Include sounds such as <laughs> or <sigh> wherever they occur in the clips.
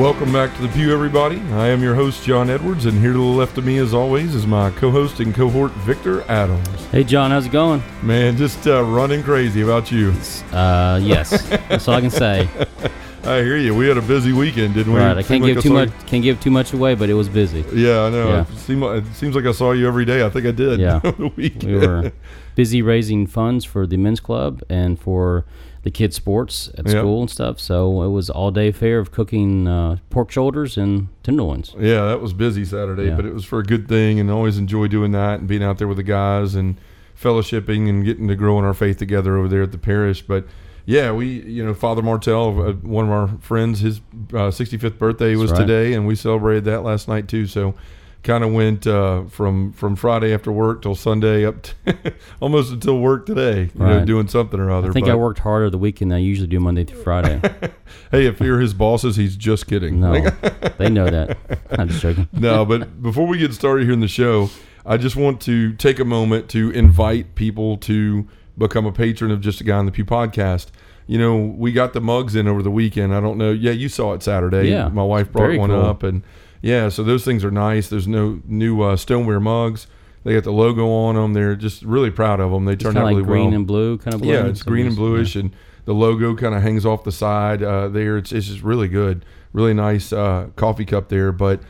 Welcome back to the Pew, everybody. I am your host, John Edwards, and here to the left of me, as always, is my co host and cohort, Victor Adams. Hey, John, how's it going? Man, just uh, running crazy about you. Uh, yes, that's all I can say. <laughs> I hear you. We had a busy weekend, didn't we? Right, I can't like give too much. you- Can't give too much away, but it was busy. Yeah, I know. Yeah. It, seemed it seems like I saw you every day. I think I did. Yeah. <laughs> the weekend. We were busy raising funds for the men's club and for the kids' sports at Yep. school and stuff. So it was all day fair of cooking uh, pork shoulders and tenderloins. Yeah, that was busy Saturday, Yeah. but it was for a good thing, and always enjoy doing that and being out there with the guys and fellowshipping and getting to grow in our faith together over there at the parish. But yeah, we, you know, Father Martel, uh, one of our friends, his uh, 65th birthday was right. today, and we celebrated that last night too. So kind of went uh, from from Friday after work till Sunday up to <laughs> almost until work today, you know, doing something or other. I think but, I worked harder the weekend than I usually do Monday through Friday. <laughs> Hey, if you're his bosses, he's just kidding. No, <laughs> they know that. I'm just joking. no, but before we get started here in the show, I just want to take a moment to invite people to become a patron of Just a Guy on the Pew podcast. You know, we got the mugs in over the weekend. I don't know. Yeah, you saw it Saturday. Yeah, my wife brought very one cool. up, and yeah, so those things are nice. There's no new uh, stoneware mugs. They got the logo on them. They're just really proud of them. They turned out of really like green well. and blue, kind of blue. Yeah, it's green and bluish, and the logo kind of hangs off the side uh, there. It's, it's just really good, really nice uh, coffee cup there. But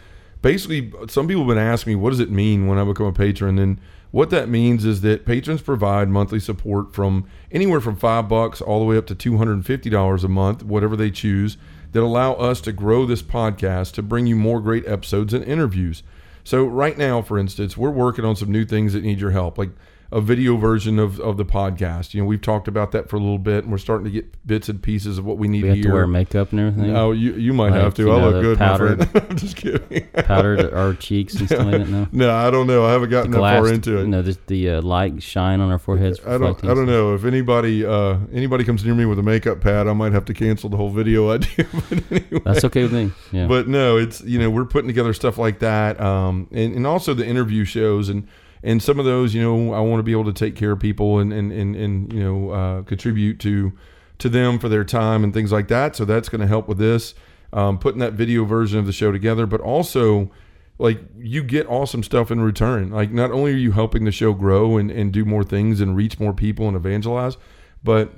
basically, some people have been asking me, what does it mean when I become a patron? And what that means is that patrons provide monthly support from anywhere from five bucks all the way up to two hundred and fifty dollars a month, whatever they choose, that allow us to grow this podcast to bring you more great episodes and interviews. So right now, for instance, we're working on some new things that need your help, like a video version of, of the podcast. You know, we've talked about that for a little bit, and we're starting to get bits and pieces of what we need We have here. to wear makeup and everything. Oh, you you might Like, have to. I know, look good, powdered, my friend. <laughs> I'm just kidding. <laughs> powdered our cheeks and stuff like that. No, <laughs> no, I don't know. I haven't gotten that far into it. Know, the, the uh, light shine on our foreheads. I don't. I don't know if anybody uh, anybody comes near me with a makeup pad, I might have to cancel the whole video idea. but anyway. That's okay with me. Yeah. But no, it's you know we're putting together stuff like that, um, and and also the interview shows and and some of those you know I want to be able to take care of people and and and, and you know uh, contribute to to them for their time and things like that. So that's going to help with this um, putting that video version of the show together, but also like you get awesome stuff in return. Like not only are you helping the show grow and and do more things and reach more people and evangelize, but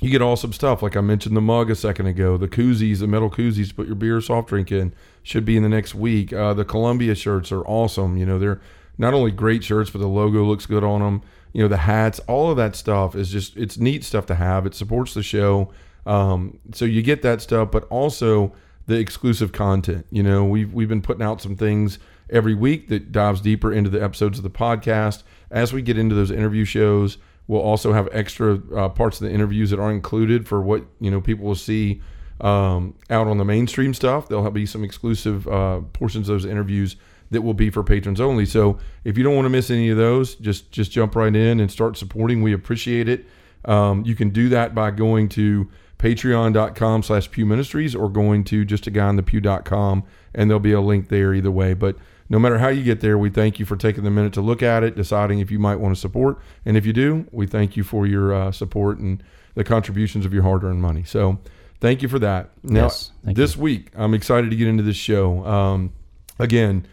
you get awesome stuff. Like I mentioned the mug a second ago, the koozies, the metal koozies put your beer or soft drink in should be in the next week. Uh, the Columbia shirts are awesome. You know, they're not only great shirts, but the logo looks good on them. You know, the hats, all of that stuff is just, it's neat stuff to have. It supports the show. Um, so you get that stuff, but also the exclusive content. You know, we've, we've been putting out some things every week that dives deeper into the episodes of the podcast. As we get into those interview shows, we'll also have extra uh, parts of the interviews that are included for what you know people will see um, out on the mainstream stuff. There'll be some exclusive uh, portions of those interviews that will be for patrons only. So if you don't want to miss any of those, just just jump right in and start supporting. We appreciate it. Um, you can do that by going to patreon.com slash pew ministries or going to just a guy on the pew.com and there'll be a link there either way but no matter how you get there we thank you for taking the minute to look at it deciding if you might want to support and if you do we thank you for your uh, support and the contributions of your hard-earned money so thank you for that now Yes, this week i'm excited to get into this show um, again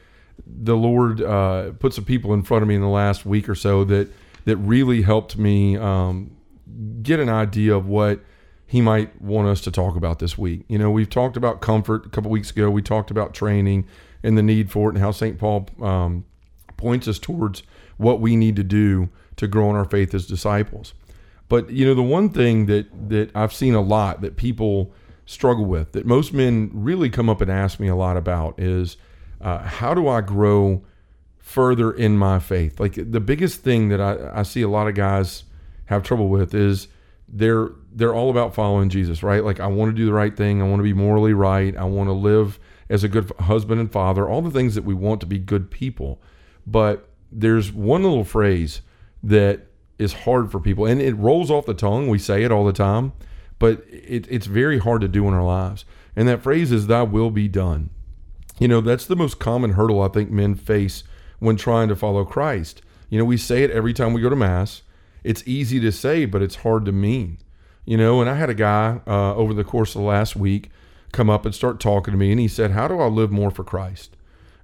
the lord uh, put some people in front of me in the last week or so that that really helped me um, get an idea of what he might want us to talk about this week. You know, we've talked about comfort a couple weeks ago. We talked about training and the need for it, and how St. Paul um, points us towards what we need to do to grow in our faith as disciples. But you know, the one thing that that I've seen a lot that people struggle with, that most men really come up and ask me a lot about, is uh, how do I grow further in my faith? Like the biggest thing that I, I see a lot of guys have trouble with is they're they're all about following Jesus, right? Like I want to do the right thing, I want to be morally right, I want to live as a good husband and father, all the things that we want to be good people. But there's one little phrase that is hard for people, and it rolls off the tongue. We say it all the time, but it, it's very hard to do in our lives. And that phrase is "Thy will be done." You know, that's the most common hurdle I think men face when trying to follow Christ. You know, we say it every time we go to mass. It's easy to say, but it's hard to mean. You know, and I had a guy uh, over the course of the last week come up and start talking to me, and he said, "How do I live more for Christ?"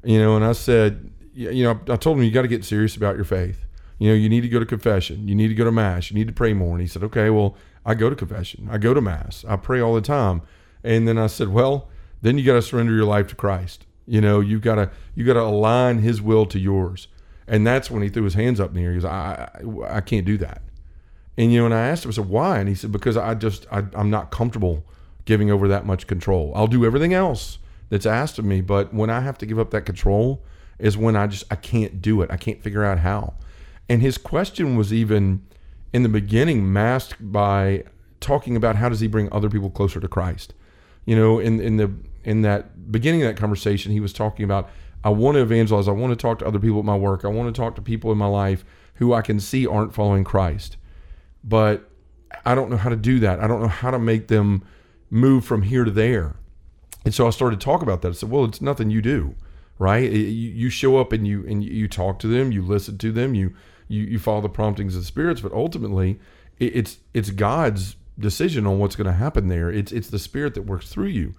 You know, and I said, you know, I told him you got to get serious about your faith. You know, you need to go to confession. You need to go to mass. You need to pray more. And he said, okay, well, I go to confession. I go to mass. I pray all the time. And then I said, well, then you got to surrender your life to Christ. You know, you got to you got to align His will to yours. And that's when he threw his hands up in the air. He goes, I, I, I can't do that. And you know, and I asked him, I said, why? And he said, because I just I, I'm not comfortable giving over that much control. I'll do everything else that's asked of me, but when I have to give up that control, is when I just I can't do it. I can't figure out how. And his question was even in the beginning masked by talking about how does he bring other people closer to Christ. You know, in in the in that beginning of that conversation, he was talking about I want to evangelize. I want to talk to other people at my work. I want to talk to people in my life who I can see aren't following Christ. But I don't know how to do that. I don't know how to make them move from here to there. And so I started to talk about that. I said, well, it's nothing you do right? You, show up and you and you talk to them, you listen to them, you you, you follow the promptings of the spirits, but ultimately it's it's God's decision on what's going to happen there. It's it's the spirit that works through you.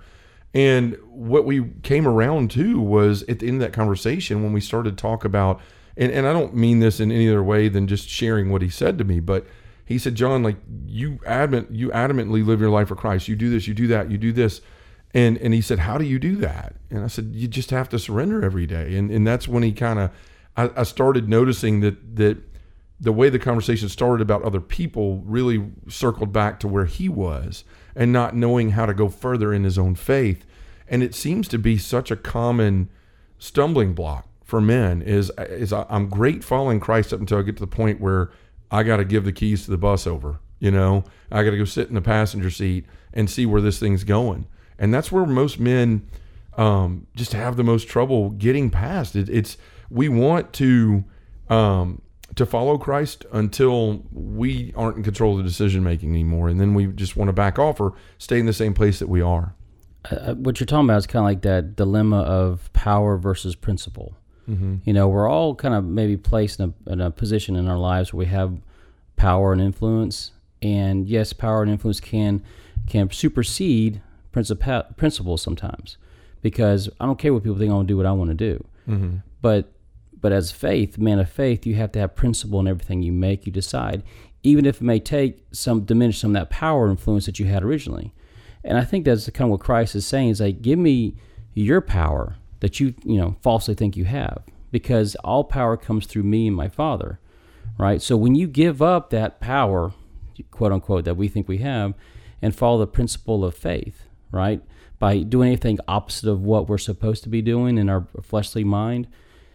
And what we came around to was at the end of that conversation when we started to talk about and, and I don't mean this in any other way than just sharing what he said to me, but he said, John, like you adamant you adamantly live your life for Christ. You do this, you do that, you do this. And and he said, How do you do that? And I said, You just have to surrender every day. And and that's when he kind of I, I started noticing that that the way the conversation started about other people really circled back to where he was and not knowing how to go further in his own faith. And it seems to be such a common stumbling block for men is is I'm great following Christ up until I get to the point where I got to give the keys to the bus over. You know, I got to go sit in the passenger seat and see where this thing's going and that's where most men um, just have the most trouble getting past it. It's we want to um, to follow Christ until we aren't in control of the decision making anymore, and then we just want to back off or stay in the same place that we are. Uh, uh what you're talking about is kind of like that dilemma of power versus principle. Mm-hmm. You know, we're all kind of maybe placed in a, in a position in our lives where we have power and influence, and yes, power and influence can can supersede princip- principles sometimes because I don't care what people think. I want to do what I want to do. Mm-hmm. But but as faith, man of faith, you have to have principle in everything you make, you decide, even if it may take some diminish some of that power influence that you had originally. And I think that's kind of what Christ is saying is like, give me your power that you you know falsely think you have, because all power comes through me and my Father, right? So when you give up that power, quote unquote, that we think we have, and follow the principle of faith, right? By doing anything opposite of what we're supposed to be doing in our fleshly mind,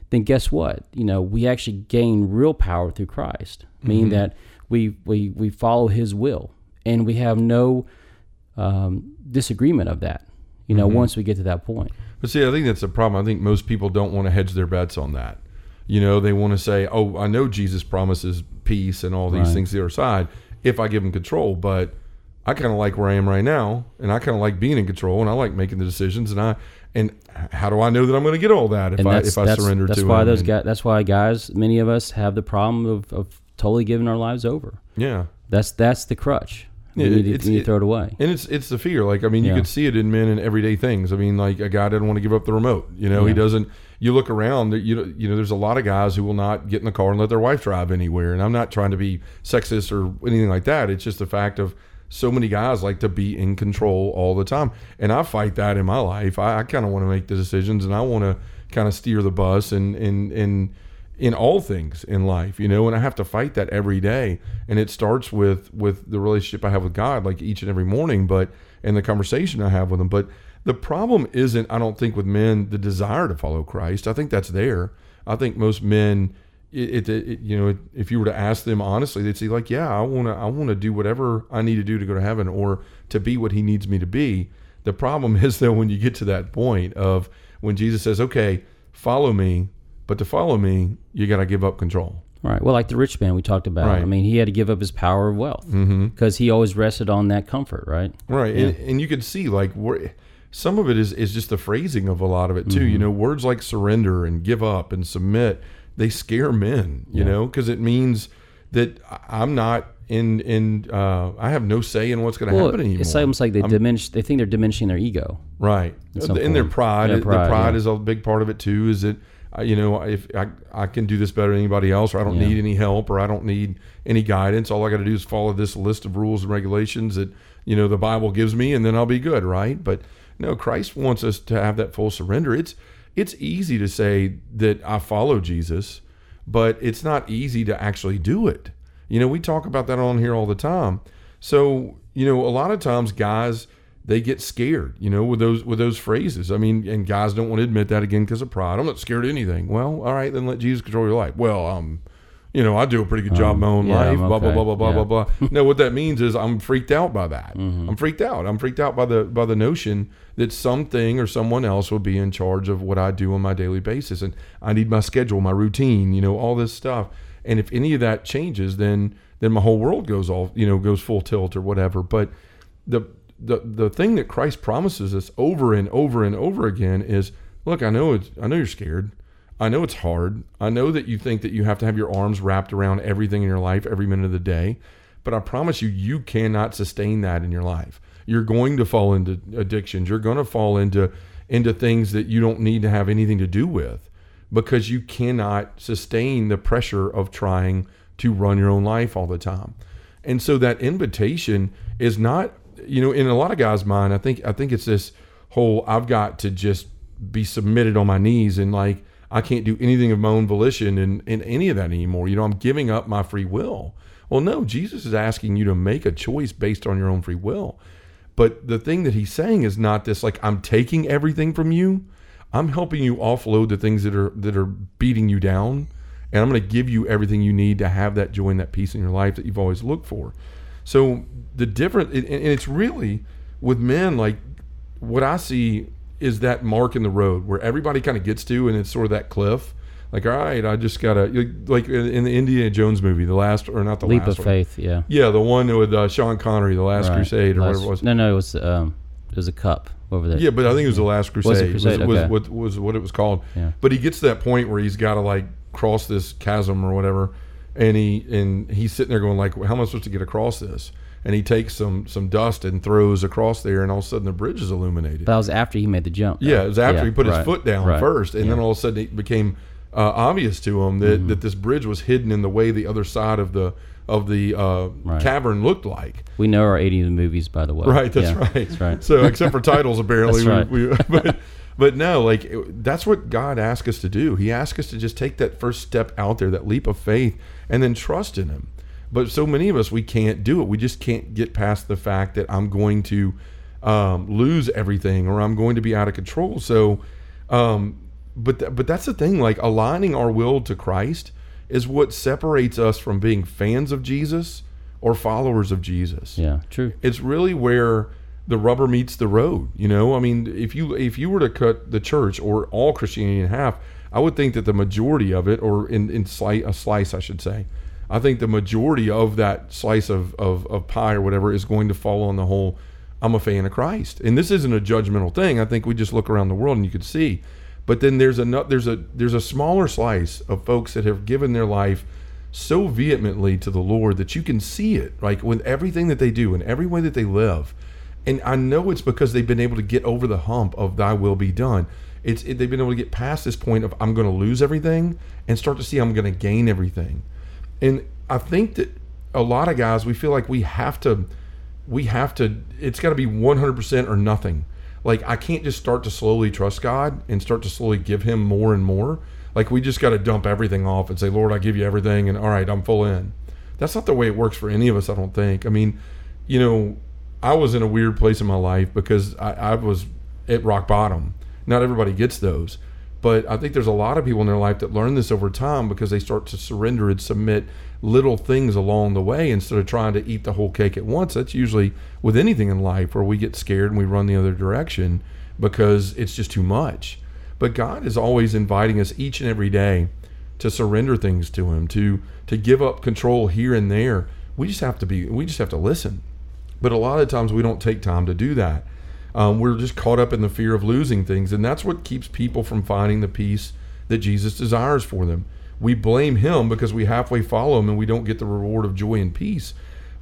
then guess what? You know, we actually gain real power through Christ, meaning mm-hmm. that we, we, we follow His will and we have no um, disagreement of that, you know, mm-hmm. once we get to that point. But see, I think that's the problem. I think most people don't want to hedge their bets on that. You know, they want to say, oh, I know Jesus promises peace and all these right. things the other side if I give him control, but – I kind of like where I am right now, and I kind of like being in control, and I like making the decisions. And I and how do I know that I'm going to get all that if I if I surrender that's to why him? Those guys, that's why guys, many of us have the problem of, of totally giving our lives over. Yeah, that's that's the crutch. You, need, to, you it, throw it away. And it's it's the fear. Like I mean, you yeah. could see it in men in everyday things. I mean, like a guy doesn't want to give up the remote. You know, yeah. he doesn't. You look around. You know, you know, there's a lot of guys who will not get in the car and let their wife drive anywhere. And I'm not trying to be sexist or anything like that. It's just the fact of so many guys like to be in control all the time. And I fight that in my life. I, I kind of want to make the decisions and I want to kind of steer the bus and, and, and, in all things in life, you know, and I have to fight that every day. And it starts with with the relationship I have with God, like each and every morning, but and the conversation I have with Him. But the problem isn't, I don't think, with men the desire to follow Christ. I think that's there. I think most men it, it, it, you know if you were to ask them honestly they'd say like yeah i want to i want to do whatever i need to do to go to heaven or to be what he needs me to be the problem <laughs> is though when you get to that point of when jesus says okay follow me but to follow me you got to give up control Right. Well, like the rich man we talked about. Right. I mean, he had to give up his power of wealth because he always rested on that comfort, right? Right, and, and you can see like where some of it is is just the phrasing of a lot of it too. Mm-hmm. You know, words like surrender and give up and submit they scare men. You Yeah. know, because it means that I'm not in in uh, I have no say in what's going to Well, happen anymore. it's almost like they diminish. They think they're diminishing their ego. Right. In their pride, Yeah, the pride, pride yeah. is a big part of it too. Is that uh, you know if I, I can do this better than anybody else, or I don't Yeah. need any help, or I don't need any guidance. All I got to do is follow this list of rules and regulations that you know the Bible gives me, and then I'll be good, right? But no, Christ wants us to have that full surrender. It's it's easy to say that I follow Jesus, but it's not easy to actually do it. You know, we talk about that on here all the time. So, you know, a lot of times guys they get scared, you know, with those with those phrases. I mean, and guys don't want to admit that again because of pride. I'm not scared of anything. Well, all right, then let Jesus control your life. Well, um, you know, I do a pretty good job in my own yeah, life. I'm Blah blah blah blah blah Yeah. blah blah. no, what that means is I'm freaked out by that. Mm-hmm. I'm freaked out. I'm freaked out by the by the notion that something or someone else will be in charge of what I do on my daily basis, and I need my schedule, my routine, you know, all this stuff. And if any of that changes, then then my whole world goes all you know goes full tilt or whatever. But the the the thing that Christ promises us over and over and over again is, look, I know it's I know you're scared. I know it's hard. I know that you think that you have to have your arms wrapped around everything in your life every minute of the day, but I promise you you cannot sustain that in your life. You're going to fall into addictions. You're going to fall into into things that you don't need to have anything to do with because you cannot sustain the pressure of trying to run your own life all the time. And so that invitation is not, you know, in a lot of guys' mind, I think I think it's this whole I've got to just be submitted on my knees and like I can't do anything of my own volition and, and any of that anymore. You know, I'm giving up my free will. Well, no, Jesus is asking you to make a choice based on your own free will. But the thing that he's saying is not this like I'm taking everything from you. I'm helping you offload the things that are that are beating you down, and I'm going to give you everything you need to have that joy and that peace in your life that you've always looked for. So the different, and and it's really with men like what I see is that mark in the road where everybody kind of gets to, and it's sort of that cliff. Like, all right, I just gotta like in the Indiana Jones movie, the last or not the Leap last of one. faith. Yeah. Yeah, the one with uh, Sean Connery, the Last Right. Crusade or Last- whatever it was. No, no, it was um, it was a cup over there. Yeah, but I think it was the Last Crusade. Crusade? Was, was, Okay. what, was what it was called. Yeah. But he gets to that point where he's got to like cross this chasm or whatever, and he and he's sitting there going like, "How am I supposed to get across this?" And he takes some some dust and throws across there, and all of a sudden the bridge is illuminated. That was after he made the jump. yeah, it was after Yeah, he put his foot down right. first, and then Yeah. Mm-hmm. all of a sudden it became uh, obvious to him that, that this bridge was hidden in the way the other side of the of the uh, Right. cavern looked like. We know our 80s movies, by the way. Right, that's Yeah, right. That's right. So except for titles, apparently, That's we, we, <laughs> but but no, like it- that's what God asks us to do. He asks us to just take that first step out there, that leap of faith, and then trust in Him. But so many of us, we can't do it. We just can't get past the fact that I'm going to um, lose everything or I'm going to be out of control. So, um, but th- but that's the thing. Like aligning our will to Christ is what separates us from being fans of Jesus or followers of Jesus Yeah, true. it's really where the rubber meets the road you know i mean if you if you were to cut the church or all christianity in half i would think that the majority of it or in in slice a slice i should say i think the majority of that slice of, of of pie or whatever is going to fall on the whole i'm a fan of christ and this isn't a judgmental thing i think we just look around the world and you could see but then there's a there's a there's a smaller slice of folks that have given their life so vehemently to the Lord that you can see it, like with everything that they do and every way that they live. And I know it's because they've been able to get over the hump of Thy will be done. It's it, they've been able to get past this point of I'm going to lose everything and start to see I'm going to gain everything. And I think that a lot of guys we feel like we have to we have to it's got to be 100% or nothing. Like i can't just start to slowly trust god and start to slowly give him more and more. Like we just got to dump everything off and say lord i give you everything and all right i'm full in. That's not the way it works for any of us i don't think. I mean you know i was in a weird place in my life because i, I was at rock bottom. Not everybody gets those but I think there's a lot of people in their life that learn this over time because they start to surrender and submit little things along the way instead of trying to eat the whole cake at once. That's usually with anything in life where we get scared and we run the other direction because it's just too much. But God is always inviting us each and every day to surrender things to him, to to give up control here and there. We just have to be we just have to listen. But a lot of times we don't take time to do that. Um, we're just caught up in the fear of losing things, and that's what keeps people from finding the peace that Jesus desires for them. We blame him because we halfway follow him and we don't get the reward of joy and peace.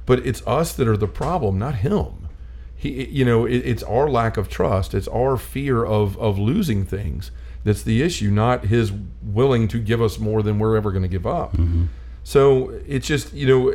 But it's us that are the problem, not him. He, you know, it, it's our lack of trust. It's our fear of of losing things that's the issue, not his willing to give us more than we're ever going to give up. Mm-hmm. So it's just, you know,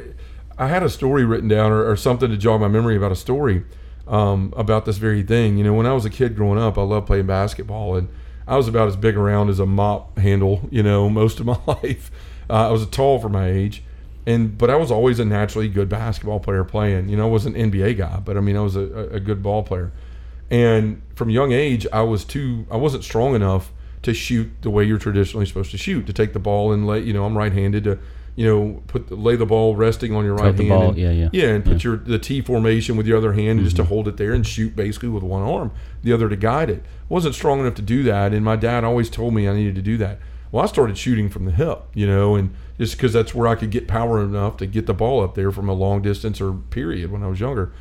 I had a story written down or, or something to jog my memory about a story um, about this very thing. You know, when I was a kid growing up, I loved playing basketball, and I was about as big around as a mop handle. <laughs> You know, most of my <laughs> life, uh, I was tall for my age, and but I was always a naturally good basketball player playing. You know, I was an NBA guy, but I mean, I was a, a good ball player. And from young age, I was too, I wasn't strong enough to shoot the way you're traditionally supposed to shoot, to take the ball and let You know, I'm right-handed to you know, put lay the ball resting on your right hand. Ball, and, yeah, yeah, yeah, and put your the T formation with your other hand mm-hmm. just to mm-hmm. hold it there and shoot basically with one arm, the other to guide it. wasn't strong enough to do that, and my dad always told me I needed to do that. Well, I started shooting from the hip, you know, and just because that's where I could get power enough to get the ball up there from a long distance or period when I was younger,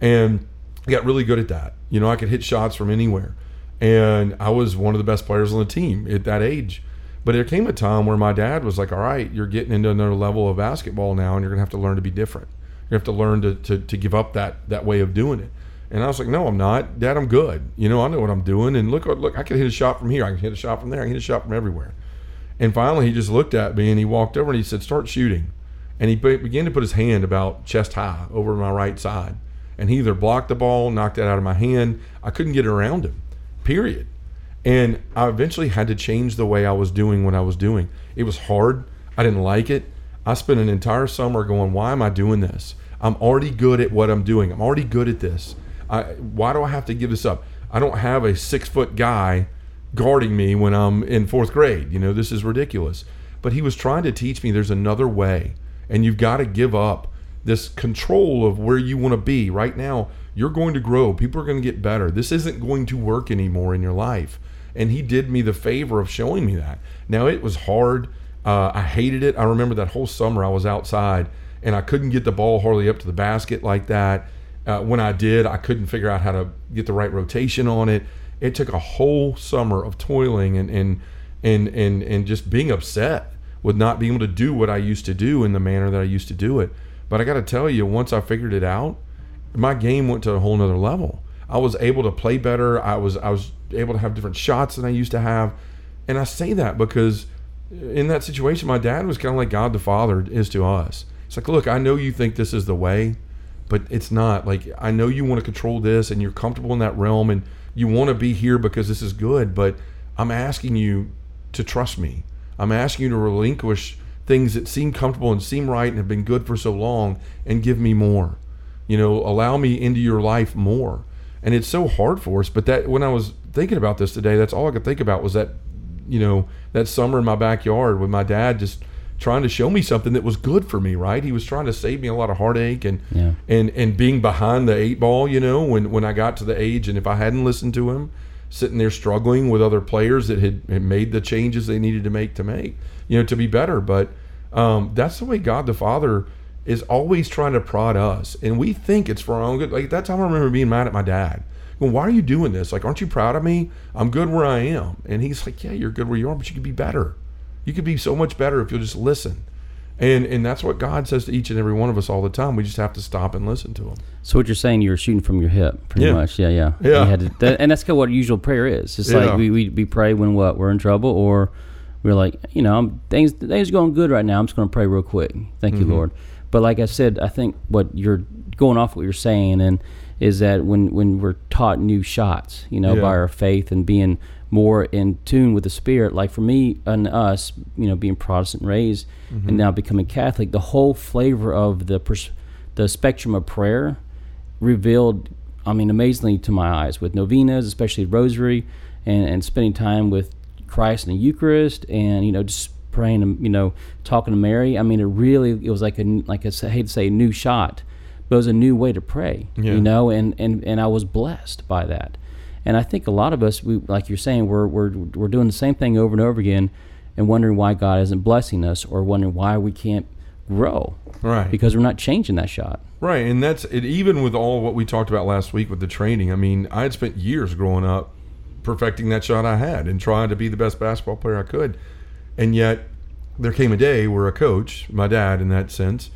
and I got really good at that. You know, I could hit shots from anywhere, and I was one of the best players on the team at that age but there came a time where my dad was like, all right, you're getting into another level of basketball now, and you're going to have to learn to be different. You have to learn to, to, to give up that, that way of doing it. And I was like, no, I'm not. Dad, I'm good. You know, I know what I'm doing. And look, look, I can hit a shot from here. I can hit a shot from there. I can hit a shot from everywhere. And finally, he just looked at me and he walked over and he said, start shooting. And he began to put his hand about chest high over my right side. And he either blocked the ball, knocked it out of my hand. I couldn't get around him, period. And I eventually had to change the way I was doing what I was doing. It was hard. I didn't like it. I spent an entire summer going, why am I doing this? I'm already good at what I'm doing. I'm already good at this. I, why do I have to give this up? I don't have a six foot guy guarding me when I'm in fourth grade. You know, this is ridiculous. But he was trying to teach me there's another way, and you've got to give up this control of where you want to be. Right now, you're going to grow. People are going to get better. This isn't going to work anymore in your life and he did me the favor of showing me that. Now it was hard. Uh, I hated it. I remember that whole summer I was outside and I couldn't get the ball hardly up to the basket like that. Uh, when I did, I couldn't figure out how to get the right rotation on it. It took a whole summer of toiling and and and and, and just being upset with not being able to do what I used to do in the manner that I used to do it. But I got to tell you, once I figured it out, my game went to a whole nother level. I was able to play better. I was I was able to have different shots than I used to have. And I say that because in that situation, my dad was kind of like God the Father is to us. It's like, look, I know you think this is the way, but it's not. Like, I know you want to control this and you're comfortable in that realm and you want to be here because this is good, but I'm asking you to trust me. I'm asking you to relinquish things that seem comfortable and seem right and have been good for so long and give me more. You know, allow me into your life more and it's so hard for us. But that when I was thinking about this today, that's all I could think about was that, you know, that summer in my backyard with my dad just trying to show me something that was good for me. Right? He was trying to save me a lot of heartache and yeah. and and being behind the eight ball. You know, when when I got to the age, and if I hadn't listened to him, sitting there struggling with other players that had, had made the changes they needed to make to make, you know, to be better. But um, that's the way God the Father is always trying to prod us, and we think it's for our own good. Like that time, I remember being mad at my dad. Well, why are you doing this? Like, aren't you proud of me? I'm good where I am. And he's like, Yeah, you're good where you are, but you could be better. You could be so much better if you'll just listen. And and that's what God says to each and every one of us all the time. We just have to stop and listen to Him. So what you're saying, you're shooting from your hip, pretty yeah. much. Yeah, yeah, yeah. To, that, and that's kind of what usual prayer is. It's yeah. like we, we we pray when what we're in trouble, or we're like, you know, things things going good right now. I'm just going to pray real quick. Thank mm-hmm. you, Lord. But like I said, I think what you're going off what you're saying and is that when when we're taught new shots, you know, yeah. by our faith and being more in tune with the spirit. Like for me and us, you know, being Protestant raised mm-hmm. and now becoming Catholic, the whole flavor of the pers- the spectrum of prayer revealed, I mean, amazingly to my eyes with novenas, especially Rosary, and, and spending time with Christ in the Eucharist, and you know, just praying, and you know, talking to Mary. I mean, it really it was like a like I hate to say a new shot, but it was a new way to pray. Yeah. You know, and and and I was blessed by that. And I think a lot of us, we like you're saying, we're we're we're doing the same thing over and over again, and wondering why God isn't blessing us or wondering why we can't grow. Right. Because we're not changing that shot. Right, and that's it. Even with all what we talked about last week with the training, I mean, I had spent years growing up perfecting that shot I had and trying to be the best basketball player I could, and yet there came a day where a coach, my dad, in that sense,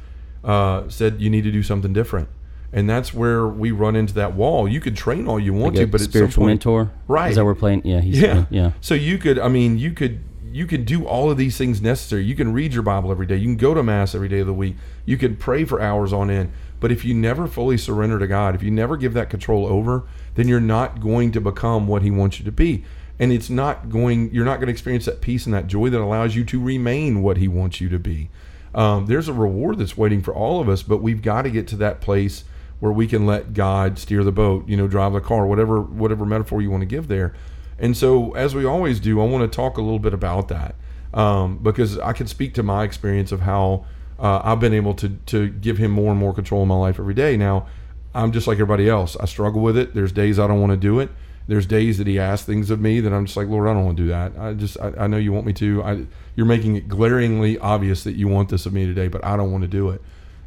uh, said you need to do something different, and that's where we run into that wall. You could train all you want Like to, but at some spiritual point- mentor. Right. Is that we're playing? Yeah. He's yeah. yeah. So you could, I mean, you could, you can do all of these things necessary. You can read your Bible every day. You can go to mass every day of the week. You can pray for hours on end. But if you never fully surrender to God, if you never give that control over, then you're not going to become what He wants you to be. And it's not going, you're not going to experience that peace and that joy that allows you to remain what He wants you to be. Um, there's a reward that's waiting for all of us, but we've got to get to that place where we can let God steer the boat, you know, drive the car, whatever whatever metaphor you want to give there. And so, as we always do, I want to talk a little bit about that um, because I can speak to my experience of how uh, I've been able to to give Him more and more control in my life every day. Now, I'm just like everybody else. I struggle with it. There's days I don't want to do it. There's days that He asks things of me that I'm just like, Lord, I don't want to do that. I just I, I know you want me to. I, you're making it glaringly obvious that you want this of me today, but I don't want to do it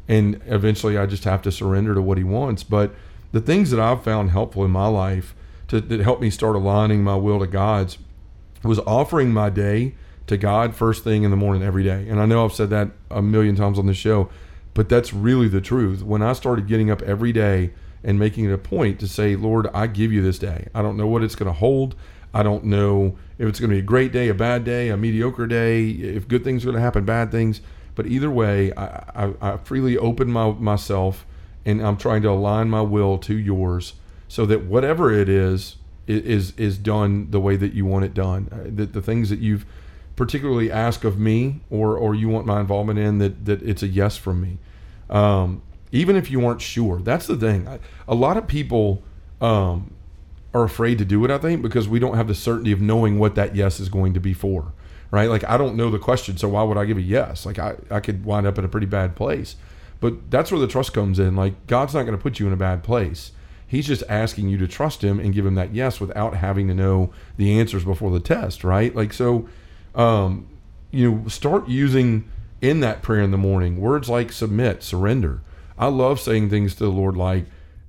and eventually I just have to surrender to what he wants. But the things that I've found helpful in my life to, that helped me start aligning my will to God's was offering my day to God first thing in the morning every day. And I know I've said that a million times on the show, but that's really the truth. When I started getting up every day and making it a point to say, Lord, I give you this day. I don't know what it's going to hold. I don't know if it's going to be a great day, a bad day, a mediocre day, if good things are going to happen, bad things. But either way, I, I, I freely open my, myself and I'm trying to align my will to yours so that whatever it is, is, is done the way that you want it done. Uh, That the things that you've particularly asked of me or, or you want my involvement in, that, that it's a yes from me. Um, even if you aren't sure, that's the thing. I, a lot of people um, are afraid to do it, I think, because we don't have the certainty of knowing what that yes is going to be for right? Like I don't know the question, so why would I give a yes? Like I, I could wind up in a pretty bad place. But that's where the trust comes in. Like God's not going to put you in a bad place. He's just asking you to trust him and give him that yes without having to know the answers before the test, right? Like so um, you know, start using in that prayer in the morning words like submit, surrender. I love saying things to the Lord like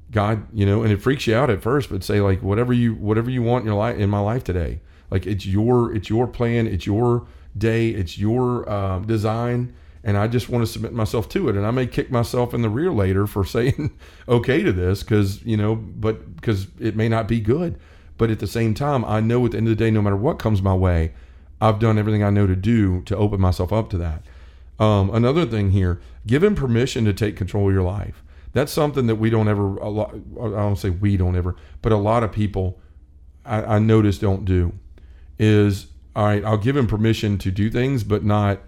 God, you know, and it freaks you out at first, but say like whatever you whatever you want in your life in my life today. Like it's your it's your plan, it's your day, it's your uh, design, and I just want to submit myself to it. And I may kick myself in the rear later for <laughs> saying okay to this because you know, but because it may not be good. But at the same time, I know at the end of the day, no matter what comes my way, I've done everything I know to do to open myself up to that. Um, another thing here, give him permission to take control of your life. That's something that we don't ever. A lot, I don't say we don't ever, but a lot of people I, I notice don't do. Is all right. I'll give him permission to do things, but not,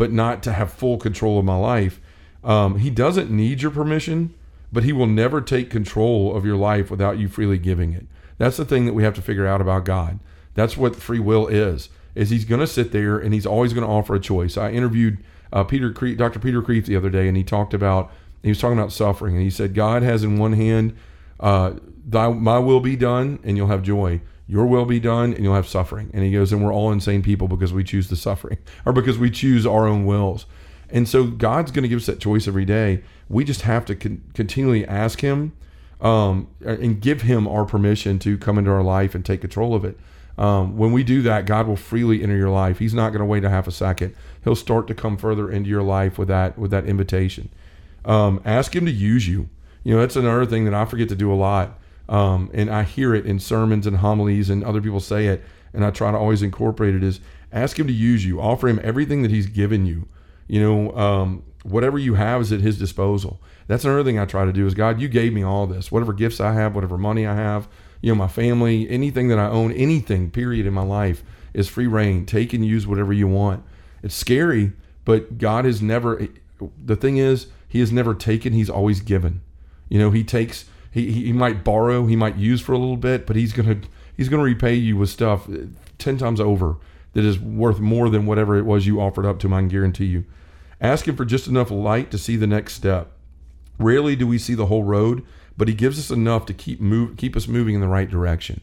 but not to have full control of my life. Um, he doesn't need your permission, but he will never take control of your life without you freely giving it. That's the thing that we have to figure out about God. That's what free will is. Is he's going to sit there and he's always going to offer a choice. I interviewed uh, Peter Kreeft, Dr. Peter Kreeft the other day, and he talked about he was talking about suffering, and he said God has in one hand, uh, thy, my will be done, and you'll have joy. Your will be done, and you'll have suffering. And he goes, and we're all insane people because we choose the suffering, <laughs> or because we choose our own wills. And so God's going to give us that choice every day. We just have to con- continually ask Him um, and give Him our permission to come into our life and take control of it. Um, when we do that, God will freely enter your life. He's not going to wait a half a second. He'll start to come further into your life with that with that invitation. Um, ask Him to use you. You know, that's another thing that I forget to do a lot. Um, and I hear it in sermons and homilies, and other people say it, and I try to always incorporate it. Is ask Him to use you. Offer Him everything that He's given you. You know, um, whatever you have is at His disposal. That's another thing I try to do. Is God, you gave me all this. Whatever gifts I have, whatever money I have, you know, my family, anything that I own, anything, period, in my life is free reign. Take and use whatever you want. It's scary, but God has never. The thing is, He has never taken. He's always given. You know, He takes. He, he might borrow. He might use for a little bit, but He's gonna He's gonna repay you with stuff uh, ten times over that is worth more than whatever it was you offered up to him. I can guarantee you. Ask Him for just enough light to see the next step. Rarely do we see the whole road, but He gives us enough to keep move keep us moving in the right direction.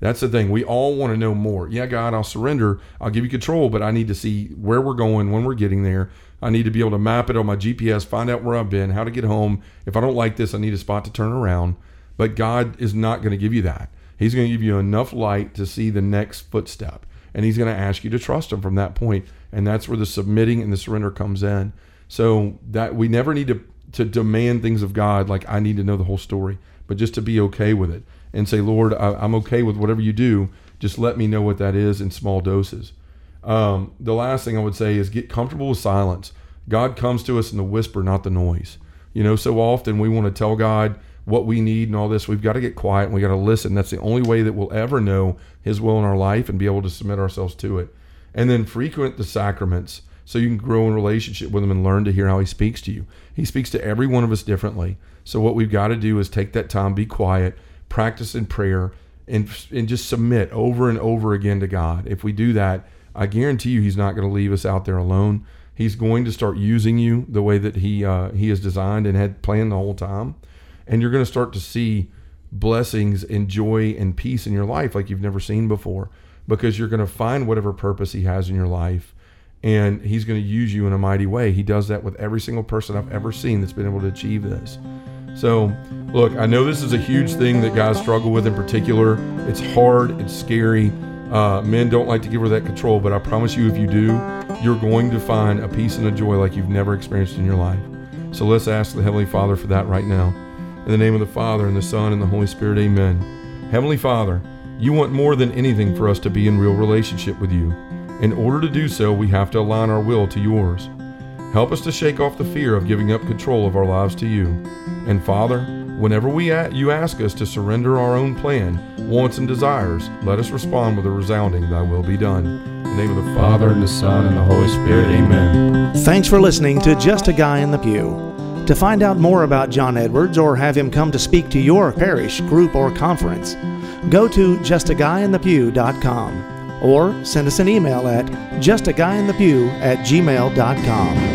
That's the thing. We all want to know more. Yeah, God, I'll surrender. I'll give you control, but I need to see where we're going when we're getting there. I need to be able to map it on my GPS, find out where I've been, how to get home. If I don't like this, I need a spot to turn around. But God is not going to give you that. He's going to give you enough light to see the next footstep. And He's going to ask you to trust Him from that point. And that's where the submitting and the surrender comes in. So that we never need to, to demand things of God like I need to know the whole story, but just to be okay with it and say, Lord, I, am okay with whatever you do. Just let me know what that is in small doses. Um, the last thing I would say is get comfortable with silence. God comes to us in the whisper, not the noise. You know, so often we want to tell God what we need and all this. We've got to get quiet and we got to listen. That's the only way that we'll ever know His will in our life and be able to submit ourselves to it. And then frequent the sacraments so you can grow in relationship with Him and learn to hear how He speaks to you. He speaks to every one of us differently. So what we've got to do is take that time, be quiet, practice in prayer, and and just submit over and over again to God. If we do that, I guarantee you, He's not going to leave us out there alone. He's going to start using you the way that He uh, He has designed and had planned the whole time, and you're going to start to see blessings and joy and peace in your life like you've never seen before because you're going to find whatever purpose he has in your life and he's going to use you in a mighty way. He does that with every single person I've ever seen that's been able to achieve this. So, look, I know this is a huge thing that guys struggle with in particular. It's hard, it's scary. Uh, men don't like to give her that control, but I promise you, if you do, you're going to find a peace and a joy like you've never experienced in your life. So let's ask the Heavenly Father for that right now. In the name of the Father, and the Son, and the Holy Spirit, amen. Heavenly Father, you want more than anything for us to be in real relationship with you. In order to do so, we have to align our will to yours. Help us to shake off the fear of giving up control of our lives to you. And Father, whenever we you ask us to surrender our own plan, wants, and desires, let us respond with a resounding Thy will be done. In the name of the Father, and the Son, and the Holy Spirit, amen. Thanks for listening to Just a Guy in the Pew. To find out more about John Edwards or have him come to speak to your parish, group, or conference, go to justaguyinthepew.com or send us an email at justaguyinthepew at gmail.com.